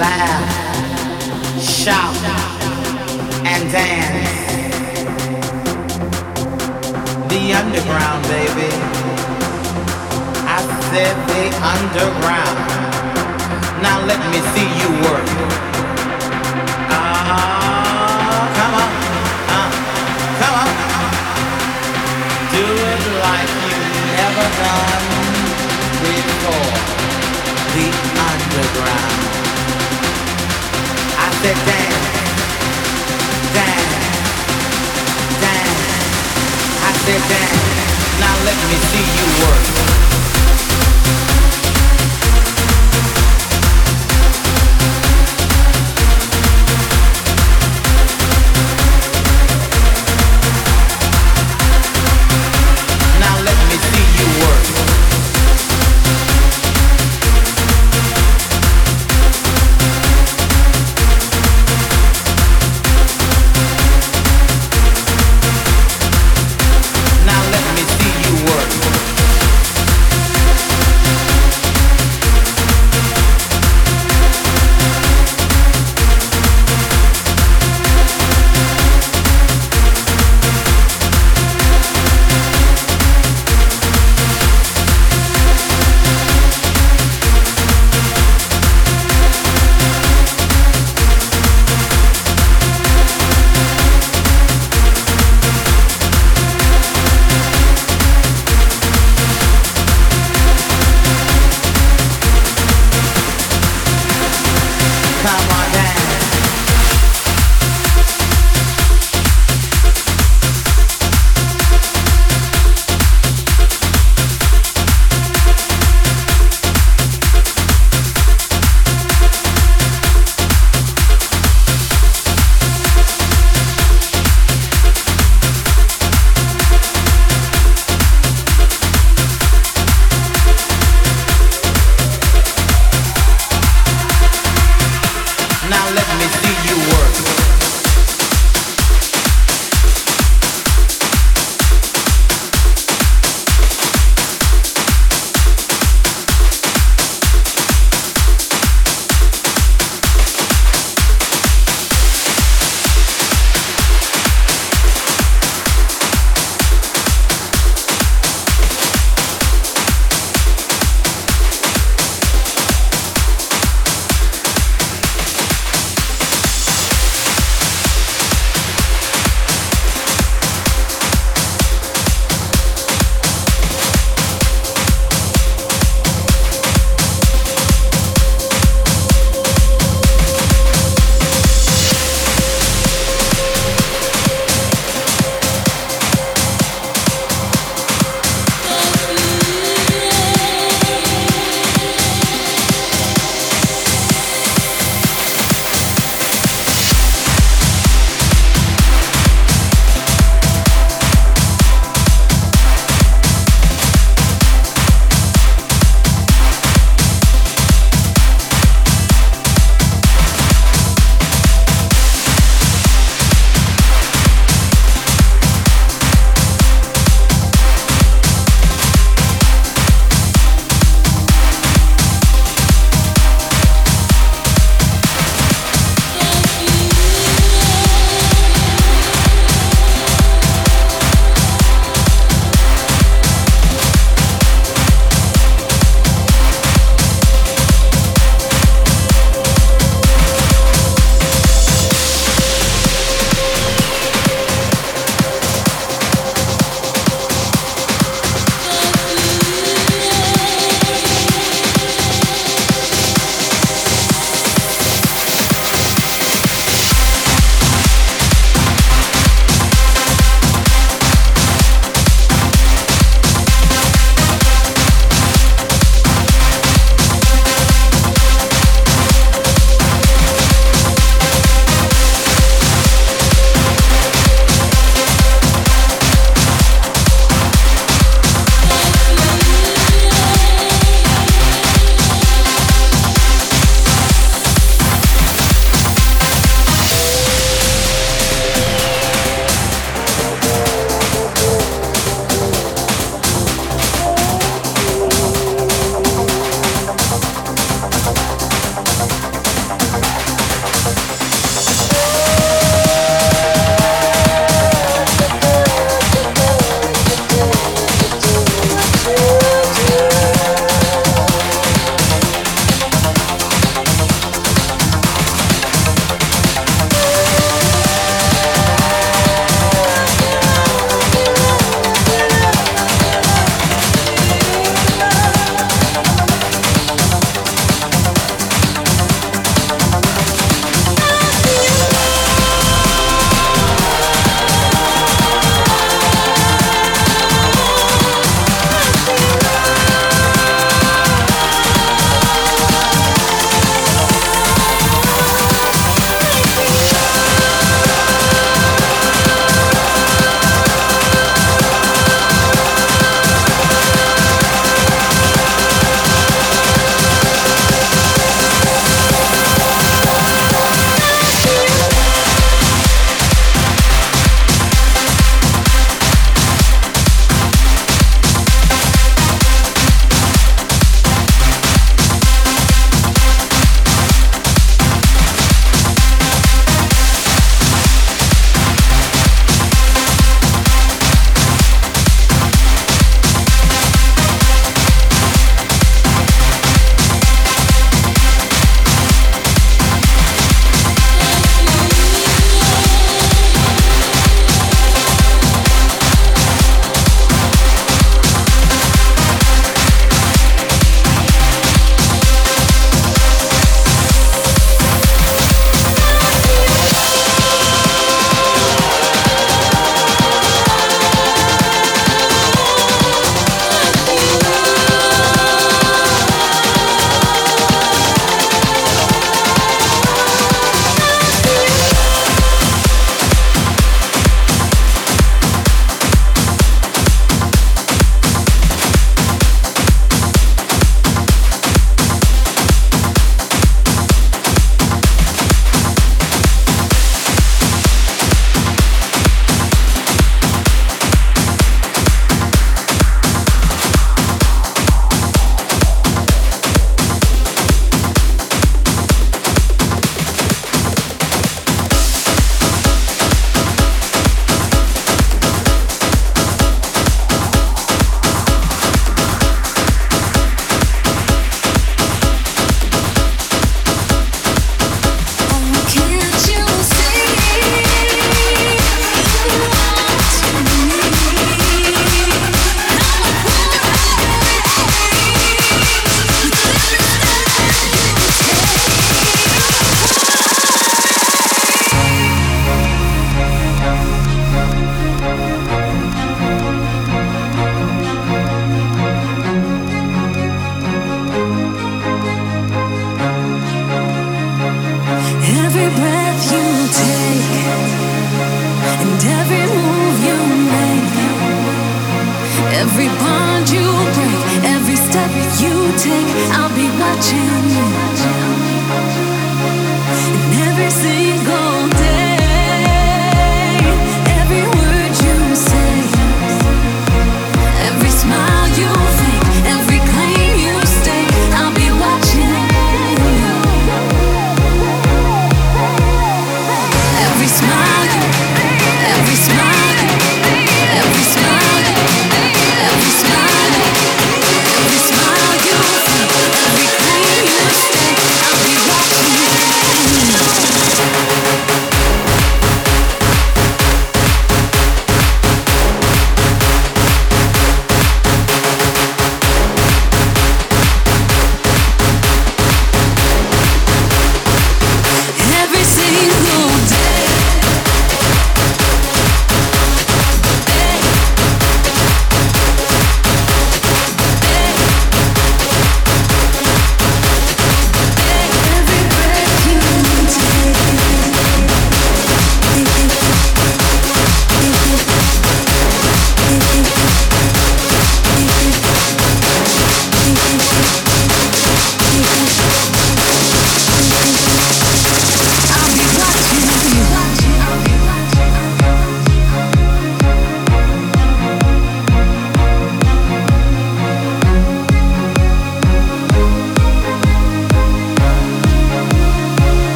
laugh, shout, and dance. The underground, baby. I said the underground. Now let me see you work. I said dance, dance, dance. I said dance. Now let me see you work.